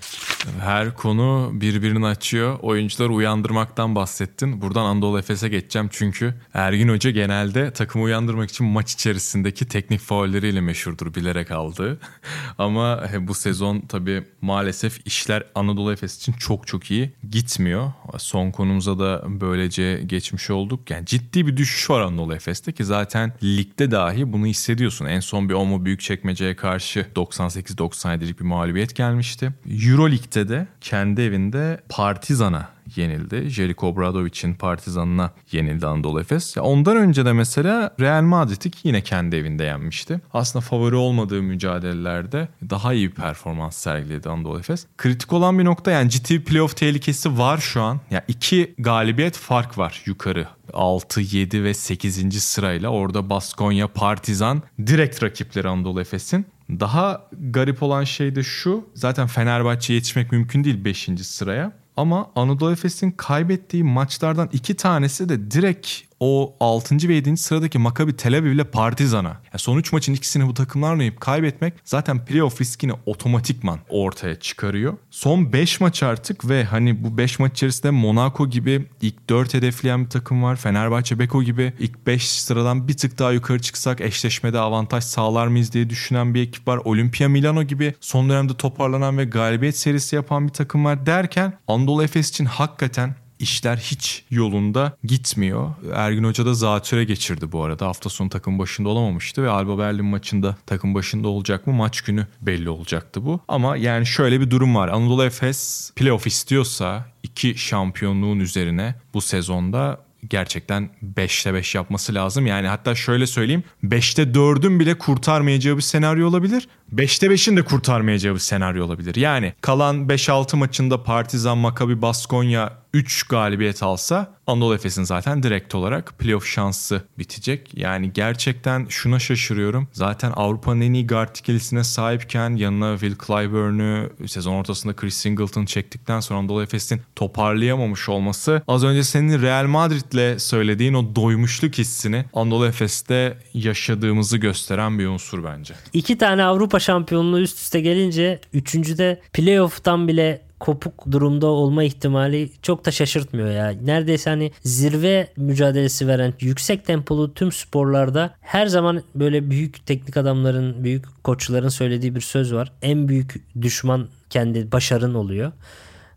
Her konu birbirini açıyor. Oyuncuları uyandırmaktan bahsettin. Buradan Anadolu Efes'e geçeceğim çünkü Ergin Hoca genelde takımı uyandırmak için maç içerisindeki teknik faulleriyle meşhurdur bilerek aldığı. Ama bu sezon tabii maalesef işler Anadolu Efes için çok çok iyi gitmiyor. Son konumuza da böylece geçmiş olduk. Yani ciddi bir düşüş var Anadolu Efes'te ki zaten ligde dahi bunu hissediyorsun. En son bir Omo Büyükçekmece'ye karşı 98-97'lik bir mağlubiyet gelmişti. Euroleague'de de kendi evinde Partizan'a yenildi. Jeliko Obradovic'in Partizan'ına yenildi Anadolu Efes. Ondan önce de mesela Real Madrid'i yine kendi evinde yenmişti. Aslında favori olmadığı mücadelelerde daha iyi bir performans sergiledi Anadolu Efes. Kritik olan bir nokta yani ciddi bir playoff tehlikesi var şu an. Yani iki galibiyet fark var yukarı 6, 7 ve 8. sırayla orada Baskonya, Partizan direkt rakipleri Anadolu Efes'in. Daha garip olan şey de şu. Zaten Fenerbahçe'ye yetişmek mümkün değil 5. sıraya. Ama Anadolu Efes'in kaybettiği maçlardan iki tanesi de direkt o 6. ve 7. sıradaki Maccabi Tel Aviv ile Partizan'a. Yani son 3 maçın ikisini bu takımlarla oynayıp kaybetmek zaten playoff riskini otomatikman ortaya çıkarıyor. Son 5 maç artık ve hani bu 5 maç içerisinde Monaco gibi ilk 4 hedefleyen bir takım var. Fenerbahçe Beko gibi ilk 5 sıradan bir tık daha yukarı çıksak eşleşmede avantaj sağlar mıyız diye düşünen bir ekip var. Olimpia Milano gibi son dönemde toparlanan ve galibiyet serisi yapan bir takım var derken Anadolu Efes için hakikaten işler hiç yolunda gitmiyor. Ergin Hoca da zatüre geçirdi bu arada. Hafta sonu takım başında olamamıştı ve Alba Berlin maçında takım başında olacak mı? Maç günü belli olacaktı bu. Ama yani şöyle bir durum var. Anadolu Efes playoff istiyorsa iki şampiyonluğun üzerine bu sezonda gerçekten 5'te 5 yapması lazım. Yani hatta şöyle söyleyeyim 5'te 4'ün bile kurtarmayacağı bir senaryo olabilir. 5'te 5'in de kurtarmayacağı bir senaryo olabilir. Yani kalan 5-6 maçında Partizan, Maccabi, Baskonya 3 galibiyet alsa Anadolu Efes'in zaten direkt olarak playoff şansı bitecek. Yani gerçekten şuna şaşırıyorum. Zaten Avrupa'nın en iyi guard ikilisine sahipken yanına Will Clyburn'u sezon ortasında Chris Singleton çektikten sonra Anadolu Efes'in toparlayamamış olması az önce senin Real Madrid'le söylediğin o doymuşluk hissini Anadolu Efes'te yaşadığımızı gösteren bir unsur bence. İki tane Avrupa şampiyonluğu üst üste gelince üçüncüde playoff'tan bile kopuk durumda olma ihtimali çok da şaşırtmıyor ya. Neredeyse hani zirve mücadelesi veren yüksek tempolu tüm sporlarda her zaman böyle büyük teknik adamların, büyük koçların söylediği bir söz var. En büyük düşman kendi başarın oluyor.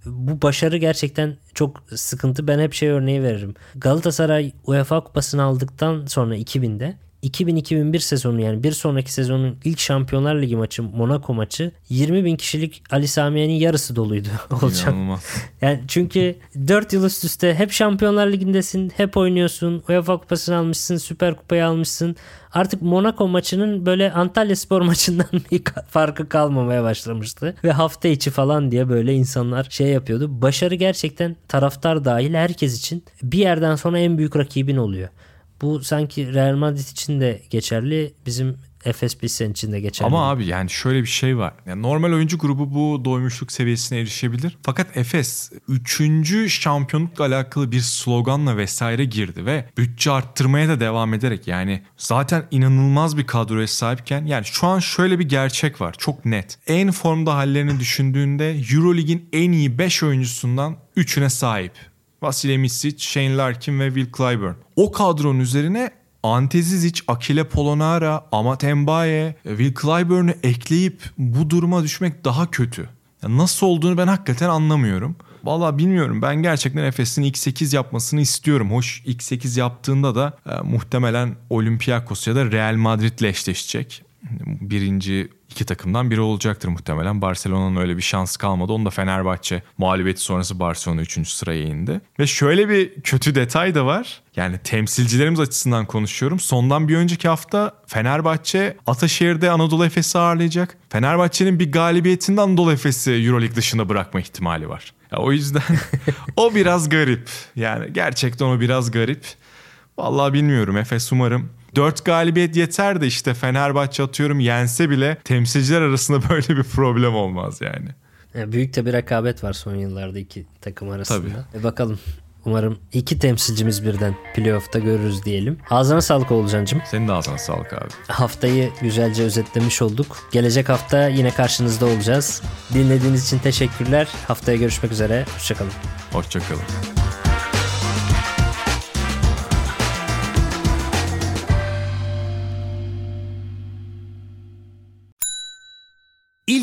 Bu başarı gerçekten çok sıkıntı. Ben hep şey örneği veririm. Galatasaray UEFA kupasını aldıktan sonra 2000'de 2000-2001 sezonu yani bir sonraki sezonun ilk Şampiyonlar Ligi maçı Monaco maçı 20 bin kişilik Ali Samiye'nin yarısı doluydu olacak. Yani çünkü 4 yıl üst üste hep Şampiyonlar Ligi'ndesin, hep oynuyorsun, UEFA kupasını almışsın, Süper Kupayı almışsın. Artık Monaco maçının böyle Antalya Spor maçından bir farkı kalmamaya başlamıştı. Ve hafta içi falan diye böyle insanlar şey yapıyordu. Başarı gerçekten taraftar dahil herkes için bir yerden sonra en büyük rakibin oluyor. Bu sanki Real Madrid için de geçerli. Bizim Efes Pilsen için de geçerli. Ama abi yani şöyle bir şey var. Yani normal oyuncu grubu bu doymuşluk seviyesine erişebilir. Fakat Efes 3. şampiyonlukla alakalı bir sloganla vesaire girdi ve bütçe arttırmaya da devam ederek yani zaten inanılmaz bir kadroya sahipken yani şu an şöyle bir gerçek var çok net. En formda hallerini düşündüğünde Eurolig'in en iyi 5 oyuncusundan 3'üne sahip. Vasilij Micic, Shane Larkin ve Will Clyburn. O kadronun üzerine Ante Zizic, Akile Polonara, Amat Mbaye, Will Clyburn'u ekleyip bu duruma düşmek daha kötü. Ya nasıl olduğunu ben hakikaten anlamıyorum. Valla bilmiyorum ben gerçekten Efes'in ilk 8 yapmasını istiyorum. Hoş ilk 8 yaptığında da e, muhtemelen Olympiakos ya da Real Madrid'le eşleşecek. Birinci iki takımdan biri olacaktır muhtemelen. Barcelona'nın öyle bir şansı kalmadı. Onu da Fenerbahçe mağlubiyeti sonrası Barcelona 3. sıraya indi. Ve şöyle bir kötü detay da var. Yani temsilcilerimiz açısından konuşuyorum. Sondan bir önceki hafta Fenerbahçe Ataşehir'de Anadolu Efes'i ağırlayacak. Fenerbahçe'nin bir galibiyetinde Anadolu Efes'i Euroleague dışında bırakma ihtimali var. Ya o yüzden o biraz garip. Yani gerçekten o biraz garip. Vallahi bilmiyorum Efes umarım 4 galibiyet yeter de işte Fenerbahçe atıyorum yense bile temsilciler arasında böyle bir problem olmaz yani. yani büyük de bir rekabet var son yıllarda iki takım arasında. Tabii. E bakalım Umarım iki temsilcimiz birden playoff'ta görürüz diyelim. Ağzına sağlık Oğulcan'cığım. Senin de ağzına sağlık abi. Haftayı güzelce özetlemiş olduk. Gelecek hafta yine karşınızda olacağız. Dinlediğiniz için teşekkürler. Haftaya görüşmek üzere. Hoşçakalın. Hoşçakalın.